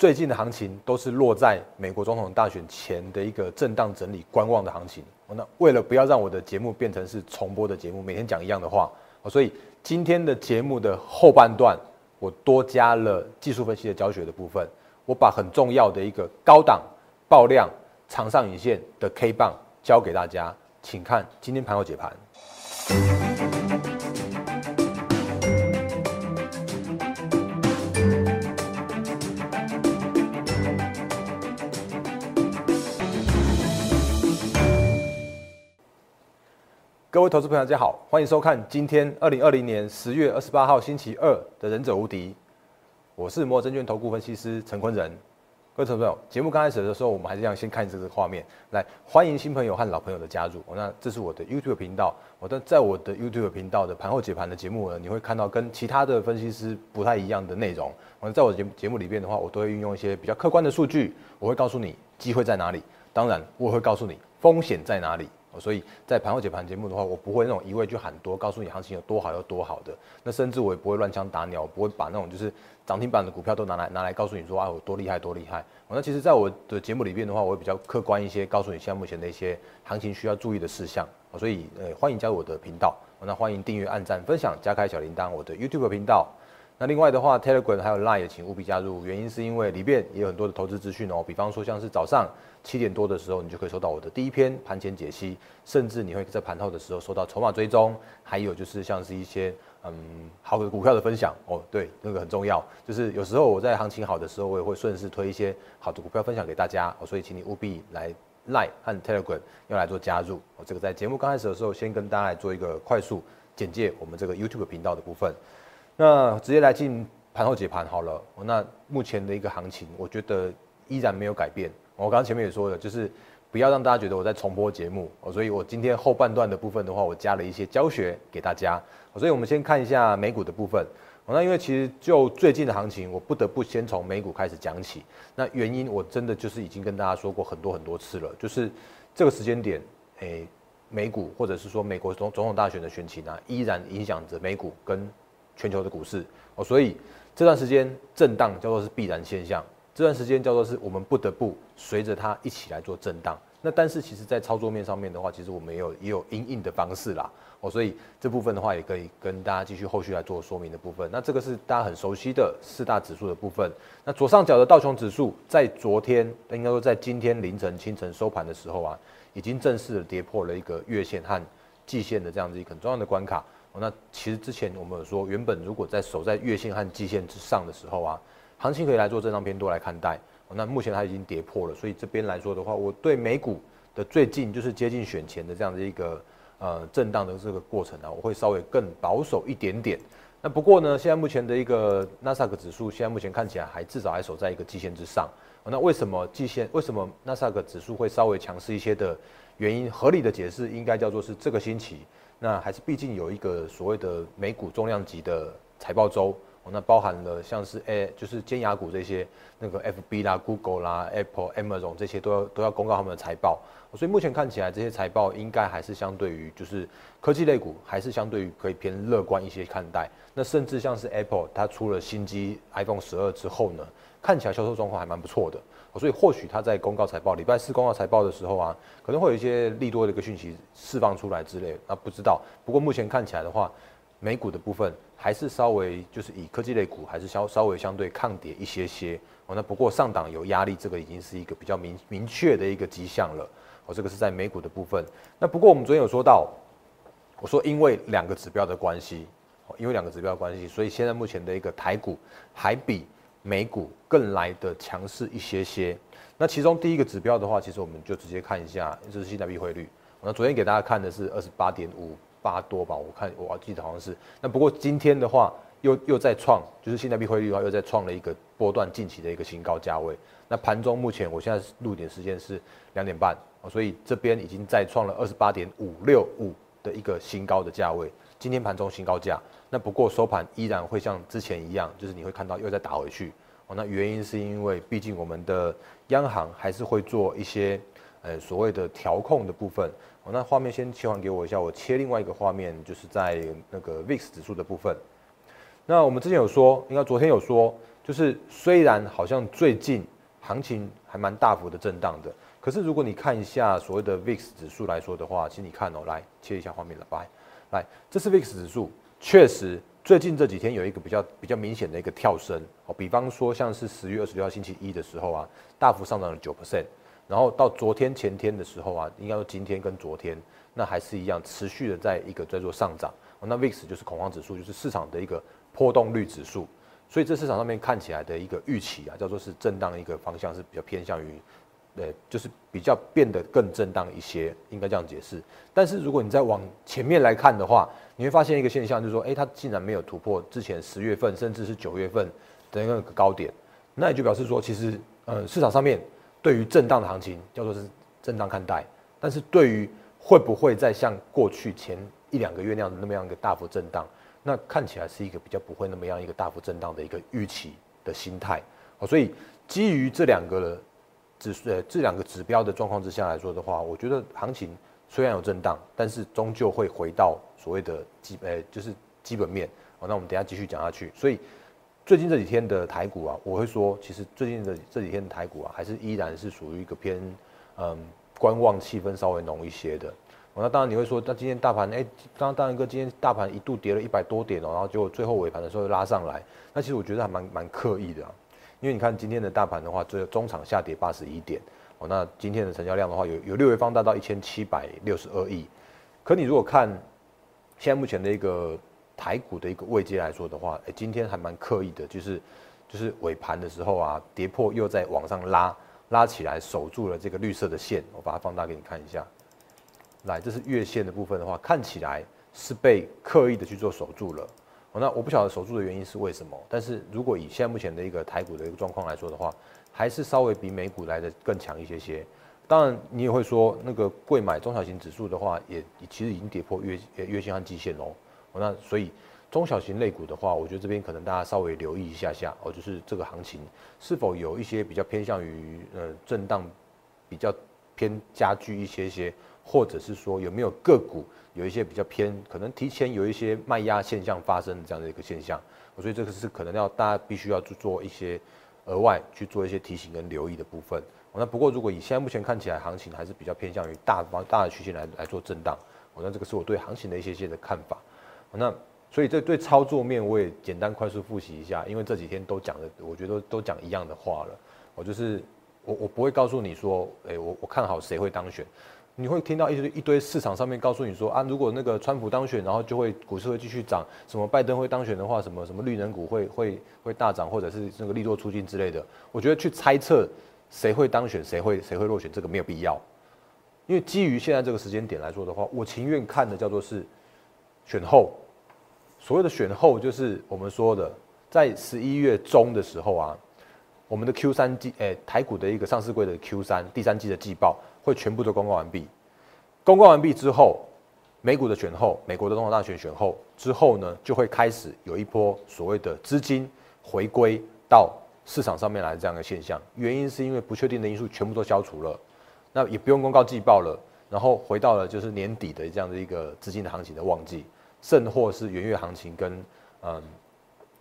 最近的行情都是落在美国总统大选前的一个震荡整理、观望的行情。那为了不要让我的节目变成是重播的节目，每天讲一样的话，所以今天的节目的后半段，我多加了技术分析的教学的部分。我把很重要的一个高档爆量长上影线的 K 棒教给大家，请看今天盘后解盘。各位投资朋友，大家好，欢迎收看今天二零二零年十月二十八号星期二的《忍者无敌》，我是摩证券投顾分析师陈坤仁。各位投资朋友，节目刚开始的时候，我们还是要先看这个画面，来欢迎新朋友和老朋友的加入。那这是我的 YouTube 频道，我的在我的 YouTube 频道的盘后解盘的节目呢，你会看到跟其他的分析师不太一样的内容。我在我的节节目里边的话，我都会运用一些比较客观的数据，我会告诉你机会在哪里，当然我会告诉你风险在哪里。所以在盘后解盘节目的话，我不会那种一味去喊多，告诉你行情有多好有多好的。那甚至我也不会乱枪打鸟，不会把那种就是涨停板的股票都拿来拿来告诉你说啊我多厉害多厉害。那其实在我的节目里边的话，我会比较客观一些，告诉你现在目前的一些行情需要注意的事项。所以呃欢迎加入我的频道，那欢迎订阅、按赞、分享、加开小铃铛。我的 YouTube 频道。那另外的话，Telegram 还有 Line 也请务必加入，原因是因为里边也有很多的投资资讯哦，比方说像是早上。七点多的时候，你就可以收到我的第一篇盘前解析，甚至你会在盘后的时候收到筹码追踪，还有就是像是一些嗯好的股票的分享哦，对，那个很重要。就是有时候我在行情好的时候，我也会顺势推一些好的股票分享给大家哦，所以请你务必来 Line 和 Telegram 要来做加入。我这个在节目刚开始的时候，先跟大家来做一个快速简介我们这个 YouTube 频道的部分。那直接来进盘后解盘好了。那目前的一个行情，我觉得依然没有改变。我刚刚前面也说了，就是不要让大家觉得我在重播节目，所以我今天后半段的部分的话，我加了一些教学给大家。所以我们先看一下美股的部分。那因为其实就最近的行情，我不得不先从美股开始讲起。那原因我真的就是已经跟大家说过很多很多次了，就是这个时间点，诶，美股或者是说美国总总统大选的选情啊，依然影响着美股跟全球的股市哦，所以这段时间震荡叫做是必然现象。这段时间叫做是我们不得不随着它一起来做震荡。那但是其实，在操作面上面的话，其实我们也有也有阴应的方式啦。哦，所以这部分的话，也可以跟大家继续后续来做说明的部分。那这个是大家很熟悉的四大指数的部分。那左上角的道琼指数，在昨天应该说在今天凌晨清晨收盘的时候啊，已经正式的跌破了一个月线和季线的这样子一个很重要的关卡。那其实之前我们有说，原本如果在守在月线和季线之上的时候啊。行情可以来做震荡偏多来看待，那目前它已经跌破了，所以这边来说的话，我对美股的最近就是接近选前的这样的一个呃震荡的这个过程啊，我会稍微更保守一点点。那不过呢，现在目前的一个纳斯达克指数，现在目前看起来还至少还守在一个季线之上。那为什么季线？为什么纳斯达克指数会稍微强势一些的原因？合理的解释应该叫做是这个星期，那还是毕竟有一个所谓的美股重量级的财报周。那包含了像是诶，就是尖牙股这些，那个 F B 啦、Google 啦、Apple、Amazon 这些都要都要公告他们的财报，所以目前看起来这些财报应该还是相对于就是科技类股还是相对于可以偏乐观一些看待。那甚至像是 Apple 它出了新机 iPhone 十二之后呢，看起来销售状况还蛮不错的，所以或许它在公告财报礼拜四公告财报的时候啊，可能会有一些利多的一个讯息释放出来之类，那不知道。不过目前看起来的话。美股的部分还是稍微就是以科技类股还是稍稍微相对抗跌一些些哦，那不过上档有压力，这个已经是一个比较明明确的一个迹象了哦，这个是在美股的部分。那不过我们昨天有说到，我说因为两个指标的关系，因为两个指标关系，所以现在目前的一个台股还比美股更来的强势一些些。那其中第一个指标的话，其实我们就直接看一下，就是新台币汇率。那昨天给大家看的是二十八点五。八多吧，我看我记得好像是。那不过今天的话，又又在创，就是新台币汇率的话，又在创了一个波段近期的一个新高价位。那盘中目前我现在录点时间是两点半，所以这边已经再创了二十八点五六五的一个新高的价位。今天盘中新高价，那不过收盘依然会像之前一样，就是你会看到又再打回去。哦，那原因是因为毕竟我们的央行还是会做一些。呃，所谓的调控的部分，哦，那画面先切换给我一下，我切另外一个画面，就是在那个 VIX 指数的部分。那我们之前有说，应该昨天有说，就是虽然好像最近行情还蛮大幅的震荡的，可是如果你看一下所谓的 VIX 指数来说的话，请你看哦，来切一下画面了，拜，来，这是 VIX 指数，确实最近这几天有一个比较比较明显的一个跳升哦，比方说像是十月二十六号星期一的时候啊，大幅上涨了九 percent，然后到昨天前天的时候啊，应该说今天跟昨天那还是一样持续的在一个在做上涨，那 VIX 就是恐慌指数，就是市场的一个波动率指数。所以这市场上面看起来的一个预期啊，叫做是震荡一个方向是比较偏向于，呃，就是比较变得更震荡一些，应该这样解释。但是如果你再往前面来看的话，你会发现一个现象，就是说，哎，它竟然没有突破之前十月份甚至是九月份的那个高点，那也就表示说，其实呃市场上面对于震荡的行情叫做是震荡看待，但是对于会不会再像过去前一两个月那样那么样一个大幅震荡？那看起来是一个比较不会那么样一个大幅震荡的一个预期的心态，哦，所以基于这两个指呃这两个指标的状况之下来说的话，我觉得行情虽然有震荡，但是终究会回到所谓的基呃就是基本面，哦，那我们等下继续讲下去。所以最近这几天的台股啊，我会说，其实最近的这几天的台股啊，还是依然是属于一个偏嗯观望气氛稍微浓一些的。那当然你会说，那今天大盘，哎，刚刚大然哥今天大盘一度跌了一百多点哦，然后结果最后尾盘的时候拉上来，那其实我觉得还蛮蛮刻意的啊，因为你看今天的大盘的话，最中场下跌八十一点哦，那今天的成交量的话，有有略微放大到一千七百六十二亿，可你如果看现在目前的一个台股的一个位阶来说的话，哎，今天还蛮刻意的，就是就是尾盘的时候啊，跌破又在往上拉，拉起来守住了这个绿色的线，我把它放大给你看一下。来，这是月线的部分的话，看起来是被刻意的去做守住了。那我不晓得守住的原因是为什么，但是如果以现在目前的一个台股的一个状况来说的话，还是稍微比美股来的更强一些些。当然，你也会说那个贵买中小型指数的话，也其实已经跌破月月线和季线喽。那所以中小型类股的话，我觉得这边可能大家稍微留意一下下哦，就是这个行情是否有一些比较偏向于呃震荡，比较偏加剧一些些。或者是说有没有个股有一些比较偏，可能提前有一些卖压现象发生的这样的一个现象，我所以这个是可能要大家必须要去做一些额外去做一些提醒跟留意的部分。那不过如果以现在目前看起来行情还是比较偏向于大方大的曲线来来做震荡，那这个是我对行情的一些些的看法。那所以这对操作面我也简单快速复习一下，因为这几天都讲的，我觉得都讲一样的话了。我就是我我不会告诉你说，哎，我我看好谁会当选。你会听到一堆一堆市场上面告诉你说啊，如果那个川普当选，然后就会股市会继续涨；什么拜登会当选的话，什么什么绿能股会会会大涨，或者是那个利多出金之类的。我觉得去猜测谁会当选，谁会谁会落选，这个没有必要。因为基于现在这个时间点来说的话，我情愿看的叫做是选后。所谓的选后，就是我们说的在十一月中的时候啊，我们的 Q 三季，诶，台股的一个上市柜的 Q 三第三季的季报。会全部都公告完毕，公告完毕之后，美股的选后，美国的总统大选选后之后呢，就会开始有一波所谓的资金回归到市场上面来这样的现象。原因是因为不确定的因素全部都消除了，那也不用公告季报了，然后回到了就是年底的这样的一个资金的行情的旺季，甚或是元月行情跟嗯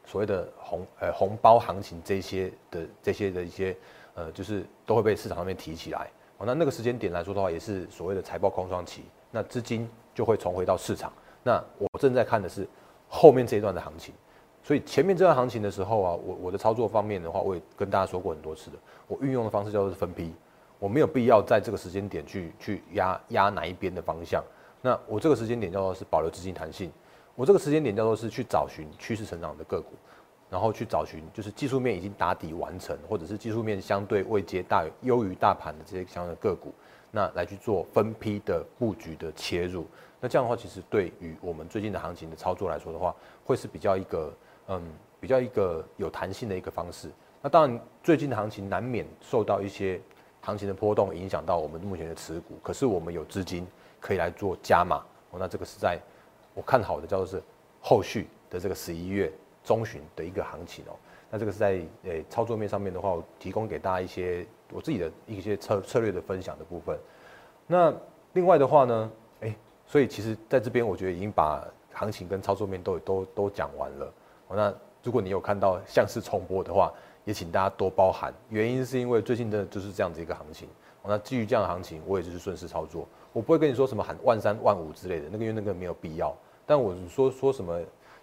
所谓的红呃红包行情这些的这些的一些呃就是都会被市场上面提起来。哦，那那个时间点来说的话，也是所谓的财报空窗期，那资金就会重回到市场。那我正在看的是后面这一段的行情，所以前面这段行情的时候啊，我我的操作方面的话，我也跟大家说过很多次的，我运用的方式叫做是分批，我没有必要在这个时间点去去压压哪一边的方向。那我这个时间点叫做是保留资金弹性，我这个时间点叫做是去找寻趋势成长的个股。然后去找寻，就是技术面已经打底完成，或者是技术面相对未接大优于大盘的这些相关的个股，那来去做分批的布局的切入。那这样的话，其实对于我们最近的行情的操作来说的话，会是比较一个嗯比较一个有弹性的一个方式。那当然，最近的行情难免受到一些行情的波动影响到我们目前的持股，可是我们有资金可以来做加码。哦，那这个是在我看好的叫做是后续的这个十一月。中旬的一个行情哦，那这个是在诶操作面上面的话，我提供给大家一些我自己的一些策策略的分享的部分。那另外的话呢，诶，所以其实在这边我觉得已经把行情跟操作面都都都讲完了。那如果你有看到像是重播的话，也请大家多包涵。原因是因为最近的就是这样子一个行情，那基于这样的行情，我也就是顺势操作，我不会跟你说什么喊万三万五之类的，那个因为那个没有必要。但我说说什么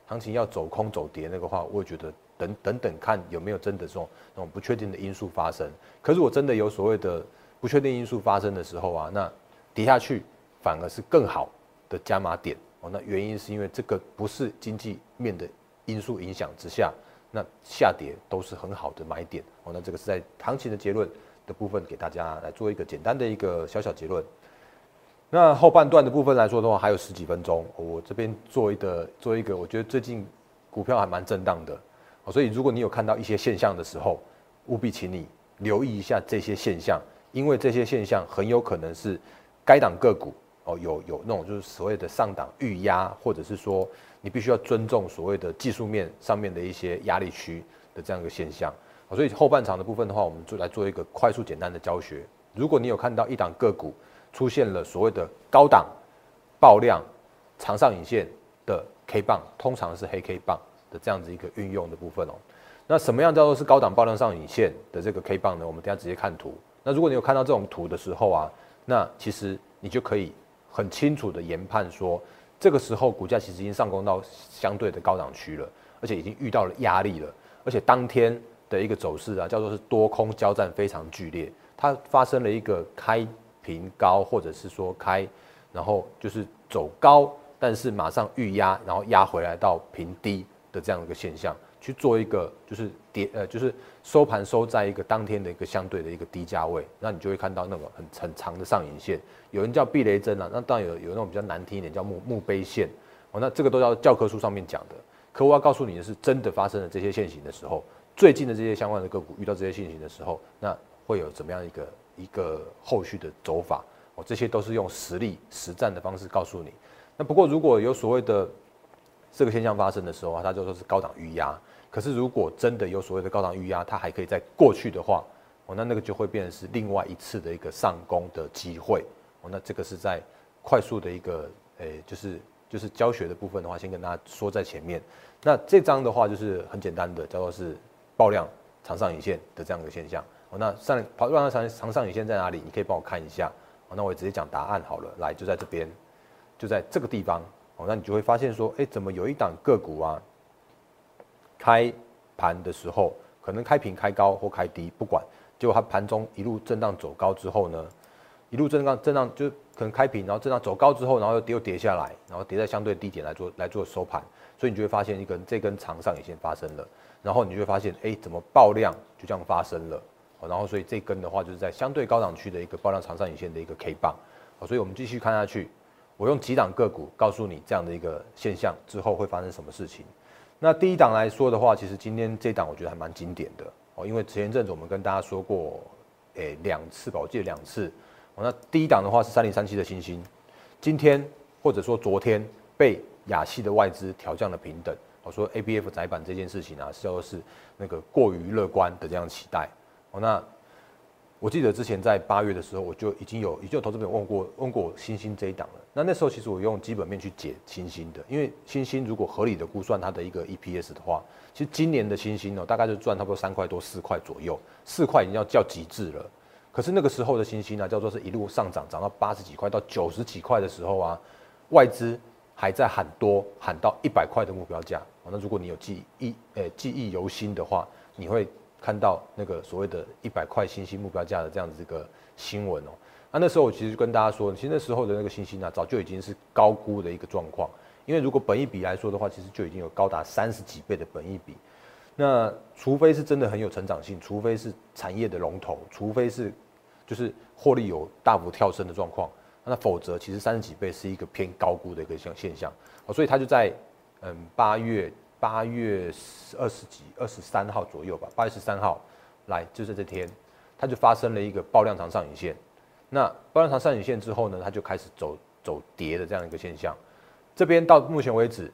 行情要走空走跌那个话，我也觉得等等等看有没有真的这种那种不确定的因素发生。可是我真的有所谓的不确定因素发生的时候啊，那跌下去反而是更好的加码点哦。那原因是因为这个不是经济面的因素影响之下，那下跌都是很好的买点哦。那这个是在行情的结论的部分给大家来做一个简单的一个小小结论。那后半段的部分来说的话，还有十几分钟，我这边做一个做一个，我觉得最近股票还蛮震荡的，所以如果你有看到一些现象的时候，务必请你留意一下这些现象，因为这些现象很有可能是该档个股哦有有那种就是所谓的上档预压，或者是说你必须要尊重所谓的技术面上面的一些压力区的这样一个现象，所以后半场的部分的话，我们就来做一个快速简单的教学。如果你有看到一档个股，出现了所谓的高档爆量长上影线的 K 棒，通常是黑 K 棒的这样子一个运用的部分哦。那什么样叫做是高档爆量上影线的这个 K 棒呢？我们等下直接看图。那如果你有看到这种图的时候啊，那其实你就可以很清楚的研判说，这个时候股价其实已经上攻到相对的高档区了，而且已经遇到了压力了，而且当天的一个走势啊，叫做是多空交战非常剧烈，它发生了一个开。平高或者是说开，然后就是走高，但是马上预压，然后压回来到平低的这样一个现象，去做一个就是跌呃就是收盘收在一个当天的一个相对的一个低价位，那你就会看到那个很很长的上影线，有人叫避雷针啊，那当然有有那种比较难听一点叫墓墓碑线哦，那这个都要教科书上面讲的，可我要告诉你的是，真的发生了这些现形的时候，最近的这些相关的个股遇到这些现形的时候，那会有怎么样一个？一个后续的走法哦，这些都是用实力实战的方式告诉你。那不过如果有所谓的这个现象发生的时候啊，它就说是高档预压。可是如果真的有所谓的高档预压，它还可以在过去的话，哦，那那个就会变成是另外一次的一个上攻的机会哦。那这个是在快速的一个诶，就是就是教学的部分的话，先跟大家说在前面。那这张的话就是很简单的，叫做是爆量长上影线的这样一个现象。那上跑量长长上影线在哪里？你可以帮我看一下。哦，那我直接讲答案好了。来，就在这边，就在这个地方。哦，那你就会发现说，哎，怎么有一档个股啊？开盘的时候可能开平、开高或开低，不管，结果它盘中一路震荡走高之后呢，一路震荡震荡就可能开平，然后震荡走高之后，然后又跌又跌下来，然后跌在相对低点来做来做收盘。所以你就会发现一根这根长上影线发生了，然后你就会发现，哎，怎么爆量就这样发生了？然后，所以这根的话，就是在相对高档区的一个爆量长上影线的一个 K 棒，好，所以我们继续看下去。我用几档个股告诉你这样的一个现象之后会发生什么事情。那第一档来说的话，其实今天这档我觉得还蛮经典的哦，因为前一阵子我们跟大家说过，诶两次吧，我记得两次。那第一档的话是三零三七的星星，今天或者说昨天被亚系的外资调降了平等。我说 A B F 窄板这件事情啊，叫做是那个过于乐观的这样期待。那我记得之前在八月的时候，我就已经有已经有投资朋友问过问过新兴这一档了。那那时候其实我用基本面去解新兴的，因为新兴如果合理的估算它的一个 EPS 的话，其实今年的新兴呢，大概就赚差不多三块多四块左右，四块已经要叫极致了。可是那个时候的新兴呢，叫做是一路上涨，涨到八十几块到九十几块的时候啊，外资还在喊多喊到一百块的目标价。那如果你有记忆诶记忆犹新的话，你会。看到那个所谓的一百块星星目标价的这样子一个新闻哦，那那时候我其实跟大家说，其实那时候的那个新兴啊，早就已经是高估的一个状况，因为如果本一比来说的话，其实就已经有高达三十几倍的本一比，那除非是真的很有成长性，除非是产业的龙头，除非是就是获利有大幅跳升的状况，那否则其实三十几倍是一个偏高估的一个现现象，所以它就在嗯八月。八月二十几、二十三号左右吧，八月十三号，来就是这天，它就发生了一个爆量长上影线。那爆量长上影线之后呢，它就开始走走跌的这样一个现象。这边到目前为止，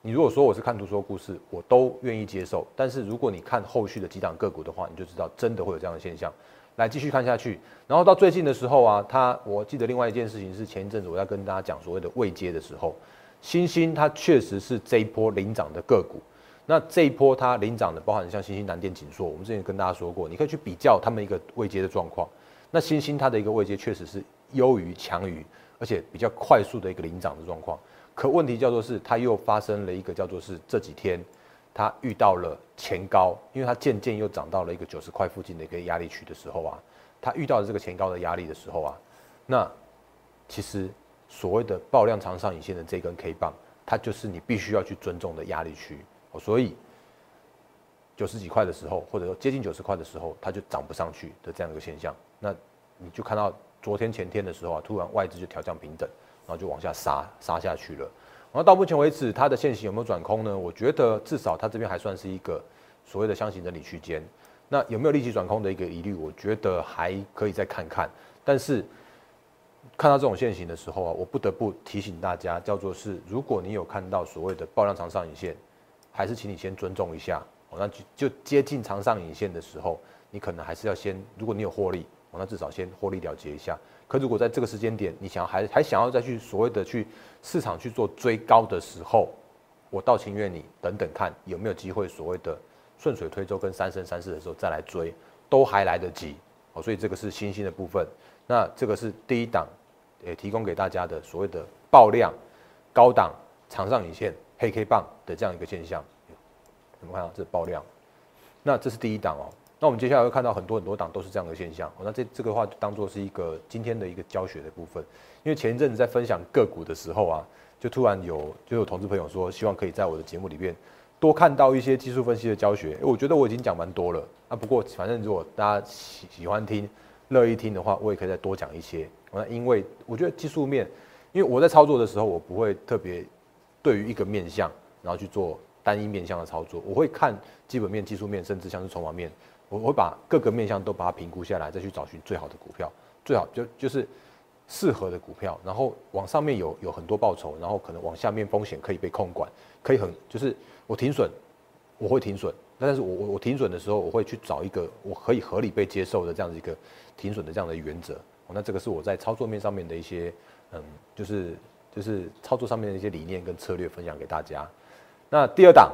你如果说我是看图说故事，我都愿意接受。但是如果你看后续的几档个股的话，你就知道真的会有这样的现象。来继续看下去，然后到最近的时候啊，它我记得另外一件事情是前一阵子我要跟大家讲所谓的未接的时候。新兴它确实是这一波领涨的个股，那这一波它领涨的，包含像新兴南电、锦硕，我们之前跟大家说过，你可以去比较他们一个位阶的状况。那新兴它的一个位阶确实是优于、强于，而且比较快速的一个领涨的状况。可问题叫做是，它又发生了一个叫做是这几天它遇到了前高，因为它渐渐又涨到了一个九十块附近的一个压力区的时候啊，它遇到了这个前高的压力的时候啊，那其实所谓的爆量长上影线的这根 K 棒，它就是你必须要去尊重的压力区。所以九十几块的时候，或者说接近九十块的时候，它就涨不上去的这样一个现象。那你就看到昨天前天的时候啊，突然外资就调降平等，然后就往下杀杀下去了。然后到目前为止，它的线型有没有转空呢？我觉得至少它这边还算是一个所谓的箱型整理区间。那有没有立即转空的一个疑虑？我觉得还可以再看看。但是看到这种线型的时候啊，我不得不提醒大家，叫做是如果你有看到所谓的爆量长上影线。还是请你先尊重一下，哦，那就就接近长上影线的时候，你可能还是要先，如果你有获利，哦，那至少先获利了结一下。可如果在这个时间点，你想还还想要再去所谓的去市场去做追高的时候，我倒情愿你等等看有没有机会所谓的顺水推舟跟三升三世的时候再来追，都还来得及。哦，所以这个是新兴的部分。那这个是第一档，也提供给大家的所谓的爆量高档长上影线。黑 K 棒的这样一个现象，我们看到这爆量，那这是第一档哦。那我们接下来会看到很多很多档都是这样的现象。那这这个话就当做是一个今天的一个教学的部分。因为前一阵子在分享个股的时候啊，就突然有就有同志朋友说，希望可以在我的节目里面多看到一些技术分析的教学。我觉得我已经讲蛮多了啊。不过反正如果大家喜喜欢听、乐意听的话，我也可以再多讲一些。那因为我觉得技术面，因为我在操作的时候，我不会特别。对于一个面向，然后去做单一面向的操作，我会看基本面、技术面，甚至像是筹码面，我会把各个面向都把它评估下来，再去找寻最好的股票，最好就就是适合的股票，然后往上面有有很多报酬，然后可能往下面风险可以被控管，可以很就是我停损，我会停损，但是我我我停损的时候，我会去找一个我可以合理被接受的这样子一个停损的这样的原则，那这个是我在操作面上面的一些嗯，就是。就是操作上面的一些理念跟策略分享给大家。那第二档，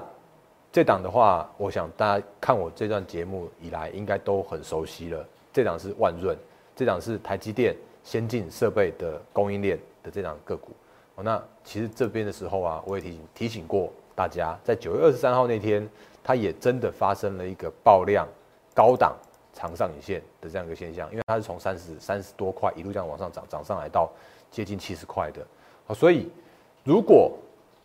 这档的话，我想大家看我这段节目以来，应该都很熟悉了。这档是万润，这档是台积电先进设备的供应链的这档个股。哦，那其实这边的时候啊，我也提醒提醒过大家，在九月二十三号那天，它也真的发生了一个爆量高档长上影线的这样一个现象，因为它是从三十三十多块一路这样往上涨，涨上来到接近七十块的。好所以，如果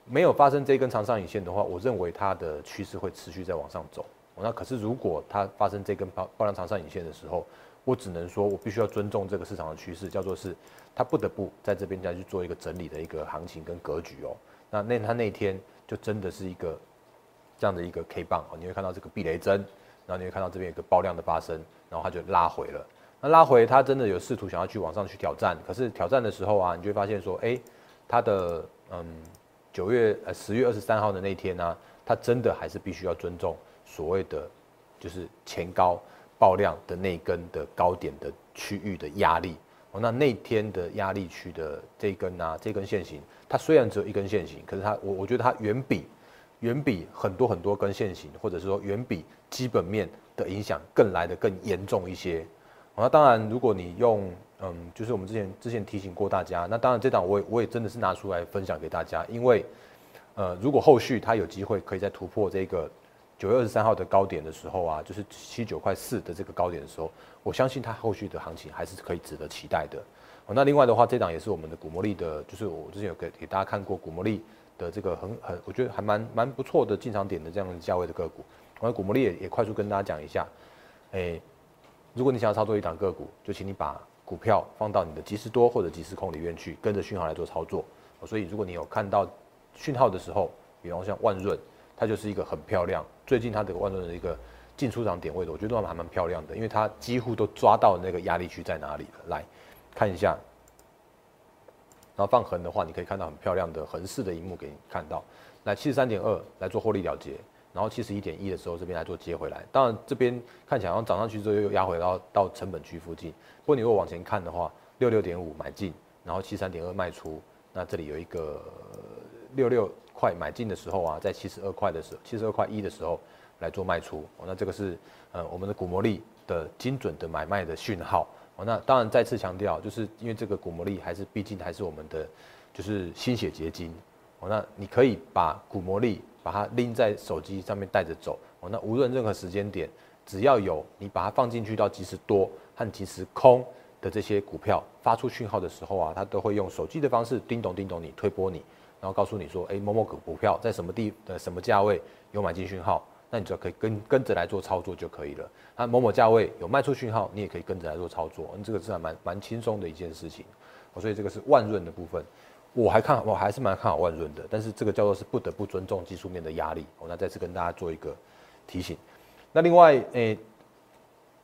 没有发生这根长上影线的话，我认为它的趋势会持续在往上走。那可是，如果它发生这根爆爆量长上影线的时候，我只能说我必须要尊重这个市场的趋势，叫做是它不得不在这边再去做一个整理的一个行情跟格局哦。那那它那天就真的是一个这样的一个 K 棒哦，你会看到这个避雷针，然后你会看到这边有个爆量的发生，然后它就拉回了。那拉回它真的有试图想要去往上去挑战，可是挑战的时候啊，你就会发现说，哎。它的嗯，九月呃十月二十三号的那天呢，它真的还是必须要尊重所谓的就是前高爆量的那根的高点的区域的压力哦。那那天的压力区的这根啊，这根线型，它虽然只有一根线型，可是它我我觉得它远比远比很多很多根线型，或者是说远比基本面的影响更来的更严重一些。那当然，如果你用嗯，就是我们之前之前提醒过大家，那当然这档我也我也真的是拿出来分享给大家，因为，呃，如果后续它有机会可以再突破这个九月二十三号的高点的时候啊，就是七九块四的这个高点的时候，我相信它后续的行情还是可以值得期待的。那另外的话，这档也是我们的古魔力的，就是我之前有给给大家看过古魔力的这个很很，我觉得还蛮蛮不错的进场点的这样的价位的个股。我古魔力也也快速跟大家讲一下，哎，如果你想要操作一档个股，就请你把。股票放到你的即时多或者即时空里面去，跟着讯号来做操作。所以，如果你有看到讯号的时候，比方像万润，它就是一个很漂亮。最近它的万润的一个进出场点位的，我觉得还蛮漂亮的，因为它几乎都抓到那个压力区在哪里了。来看一下，然后放横的话，你可以看到很漂亮的横式的荧幕给你看到。来七十三点二来做获利了结。然后七十一点一的时候，这边来做接回来。当然这边看起来好像涨上去之后又压回到到成本区附近。不过你如果往前看的话，六六点五买进，然后七三点二卖出，那这里有一个六六块买进的时候啊，在七十二块的时候，七十二块一的时候来做卖出。哦，那这个是呃我们的股魔力的精准的买卖的讯号。哦，那当然再次强调，就是因为这个股魔力还是毕竟还是我们的就是心血结晶。哦，那你可以把股魔力把它拎在手机上面带着走。哦，那无论任何时间点，只要有你把它放进去到即时多和即时空的这些股票发出讯号的时候啊，它都会用手机的方式叮咚叮咚你推波你，然后告诉你说，哎，某某股股票在什么地的什么价位有买进讯号。那你就可以跟跟着来做操作就可以了。那某某价位有卖出讯号，你也可以跟着来做操作。这个是还蛮蛮轻松的一件事情。所以这个是万润的部分，我还看我还是蛮看好万润的。但是这个叫做是不得不尊重技术面的压力。我那再次跟大家做一个提醒。那另外诶。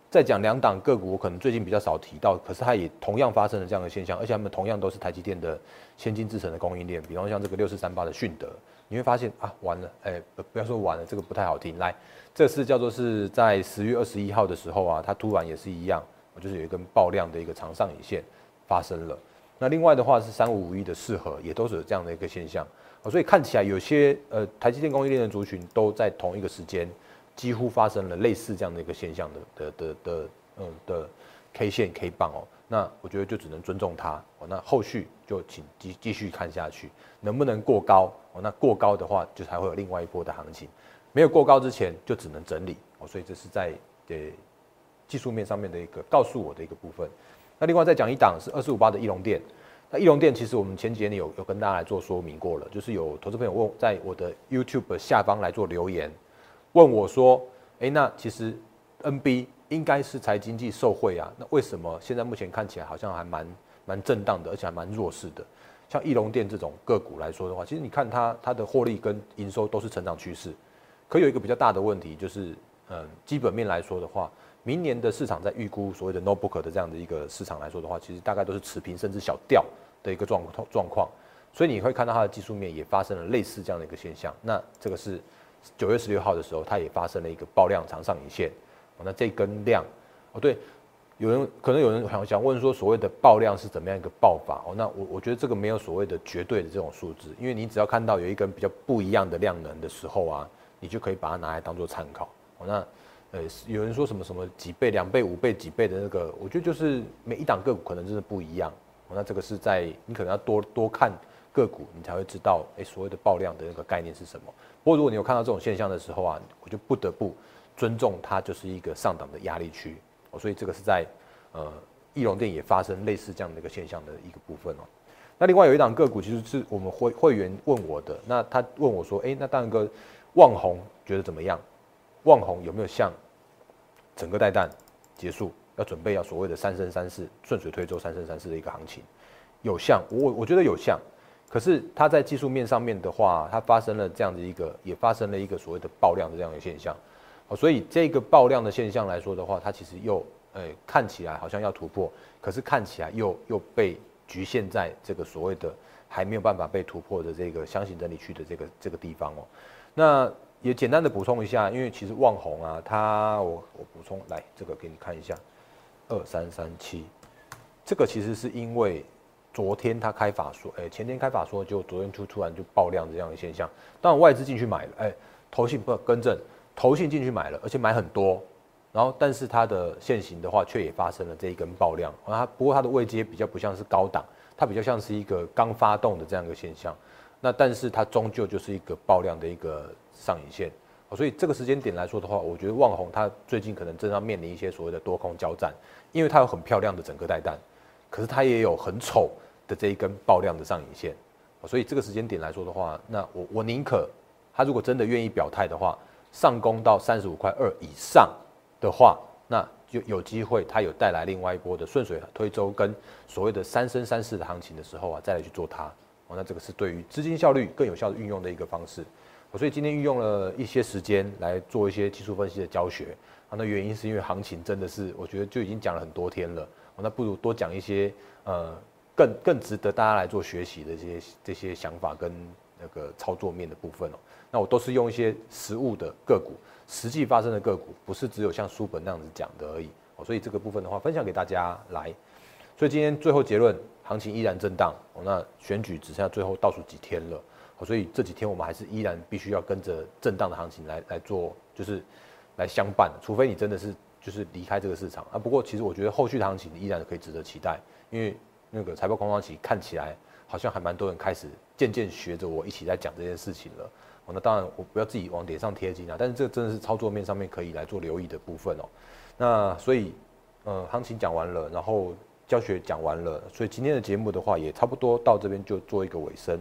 再讲两档个股，我可能最近比较少提到，可是它也同样发生了这样的现象，而且它们同样都是台积电的先进制程的供应链。比方像这个六四三八的迅德，你会发现啊，完了，哎，不要说完了，这个不太好听。来，这是叫做是在十月二十一号的时候啊，它突然也是一样，就是有一根爆量的一个长上影线发生了。那另外的话是三五五一的适合，也都是有这样的一个现象。所以看起来有些呃台积电供应链的族群都在同一个时间。几乎发生了类似这样的一个现象的的的的嗯的 K 线 K 棒哦，那我觉得就只能尊重它哦，那后续就请继继续看下去，能不能过高哦？那过高的话就才会有另外一波的行情，没有过高之前就只能整理哦，所以这是在呃技术面上面的一个告诉我的一个部分。那另外再讲一档是二四五八的翼龙店，那翼龙店其实我们前几天有有跟大家来做说明过了，就是有投资朋友问在我的 YouTube 下方来做留言。问我说：“哎，那其实 NB 应该是财经济受惠啊，那为什么现在目前看起来好像还蛮蛮震荡的，而且还蛮弱势的？像翼龙电这种个股来说的话，其实你看它它的获利跟营收都是成长趋势，可有一个比较大的问题就是，嗯，基本面来说的话，明年的市场在预估所谓的 notebook 的这样的一个市场来说的话，其实大概都是持平甚至小掉的一个状状况，所以你会看到它的技术面也发生了类似这样的一个现象，那这个是。九月十六号的时候，它也发生了一个爆量长上影线，哦，那这根量，哦对，有人可能有人想想问说，所谓的爆量是怎么样一个爆法？哦，那我我觉得这个没有所谓的绝对的这种数字，因为你只要看到有一根比较不一样的量能的时候啊，你就可以把它拿来当做参考。哦，那呃，有人说什么什么几倍、两倍、五倍、几倍的那个，我觉得就是每一档个股可能真的不一样。哦，那这个是在你可能要多多看。个股你才会知道，哎，所谓的爆量的那个概念是什么。不过如果你有看到这种现象的时候啊，我就不得不尊重它，就是一个上档的压力区。哦，所以这个是在呃，易容店也发生类似这样的一个现象的一个部分哦。那另外有一档个股，其实是我们会会员问我的，那他问我说，哎，那大哥，旺红觉得怎么样？旺红有没有像整个带弹结束，要准备要所谓的三生三世顺水推舟三生三世的一个行情？有像我我觉得有像。可是它在技术面上面的话，它发生了这样的一个，也发生了一个所谓的爆量的这样的现象，哦，所以这个爆量的现象来说的话，它其实又，诶，看起来好像要突破，可是看起来又又被局限在这个所谓的还没有办法被突破的这个箱型整理区的这个这个地方哦。那也简单的补充一下，因为其实旺红啊，它我我补充来这个给你看一下，二三三七，这个其实是因为。昨天他开法说，哎，前天开法说，就昨天突突然就爆量这样的现象。当然外资进去买了，哎，投信不更正，投信进去买了，而且买很多。然后，但是它的现行的话，却也发生了这一根爆量。啊，不过它的位阶比较不像是高档，它比较像是一个刚发动的这样一个现象。那但是它终究就是一个爆量的一个上影线。所以这个时间点来说的话，我觉得旺红它最近可能正在面临一些所谓的多空交战，因为它有很漂亮的整个带弹。可是它也有很丑的这一根爆量的上影线，所以这个时间点来说的话，那我我宁可他如果真的愿意表态的话，上攻到三十五块二以上的话，那就有机会它有带来另外一波的顺水推舟跟所谓的三升三世的行情的时候啊，再来去做它，哦，那这个是对于资金效率更有效的运用的一个方式。我所以今天运用了一些时间来做一些技术分析的教学，啊，那原因是因为行情真的是我觉得就已经讲了很多天了。那不如多讲一些呃更更值得大家来做学习的这些这些想法跟那个操作面的部分哦。那我都是用一些实物的个股，实际发生的个股，不是只有像书本那样子讲的而已哦。所以这个部分的话，分享给大家来。所以今天最后结论，行情依然震荡哦。那选举只剩下最后倒数几天了所以这几天我们还是依然必须要跟着震荡的行情来来做，就是来相伴，除非你真的是就是离开这个市场啊。不过其实我觉得后续的行情依然可以值得期待，因为那个财报空窗期看起来好像还蛮多人开始渐渐学着我一起在讲这件事情了。哦，那当然我不要自己往脸上贴金啊，但是这真的是操作面上面可以来做留意的部分哦。那所以呃，行情讲完了，然后教学讲完了，所以今天的节目的话也差不多到这边就做一个尾声。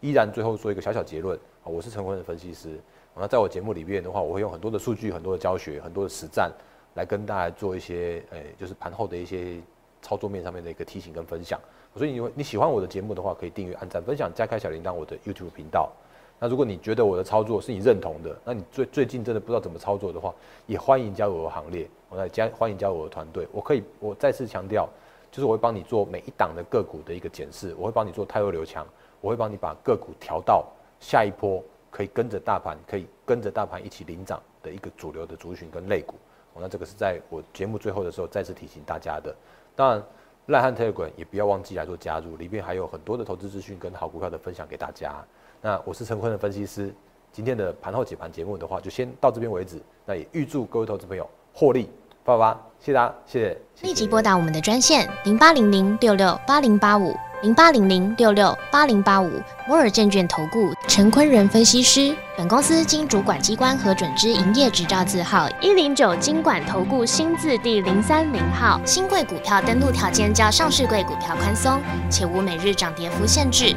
依然最后做一个小小结论啊，我是陈坤的分析师。那在我节目里面的话，我会用很多的数据、很多的教学、很多的实战，来跟大家做一些，诶，就是盘后的一些操作面上面的一个提醒跟分享。所以你你喜欢我的节目的话，可以订阅、按赞、分享、加开小铃铛我的 YouTube 频道。那如果你觉得我的操作是你认同的，那你最最近真的不知道怎么操作的话，也欢迎加入我的行列。我来加欢迎加入我的团队。我可以我再次强调，就是我会帮你做每一档的个股的一个检视，我会帮你做太弱留强。我会帮你把个股调到下一波可以跟着大盘，可以跟着大盘一起领涨的一个主流的族群跟类股。那这个是在我节目最后的时候再次提醒大家的。当然，赖汉特约官也不要忘记来做加入，里面还有很多的投资资讯跟好股票的分享给大家。那我是陈坤的分析师，今天的盘后解盘节目的话，就先到这边为止。那也预祝各位投资朋友获利爸爸，谢谢大家，谢谢。立即拨打我们的专线零八零零六六八零八五。零八零零六六八零八五摩尔证券投顾陈坤仁分析师，本公司经主管机关核准之营业执照字号一零九金管投顾新字第零三零号。新贵股票登录条件较上市贵股票宽松，且无每日涨跌幅限制。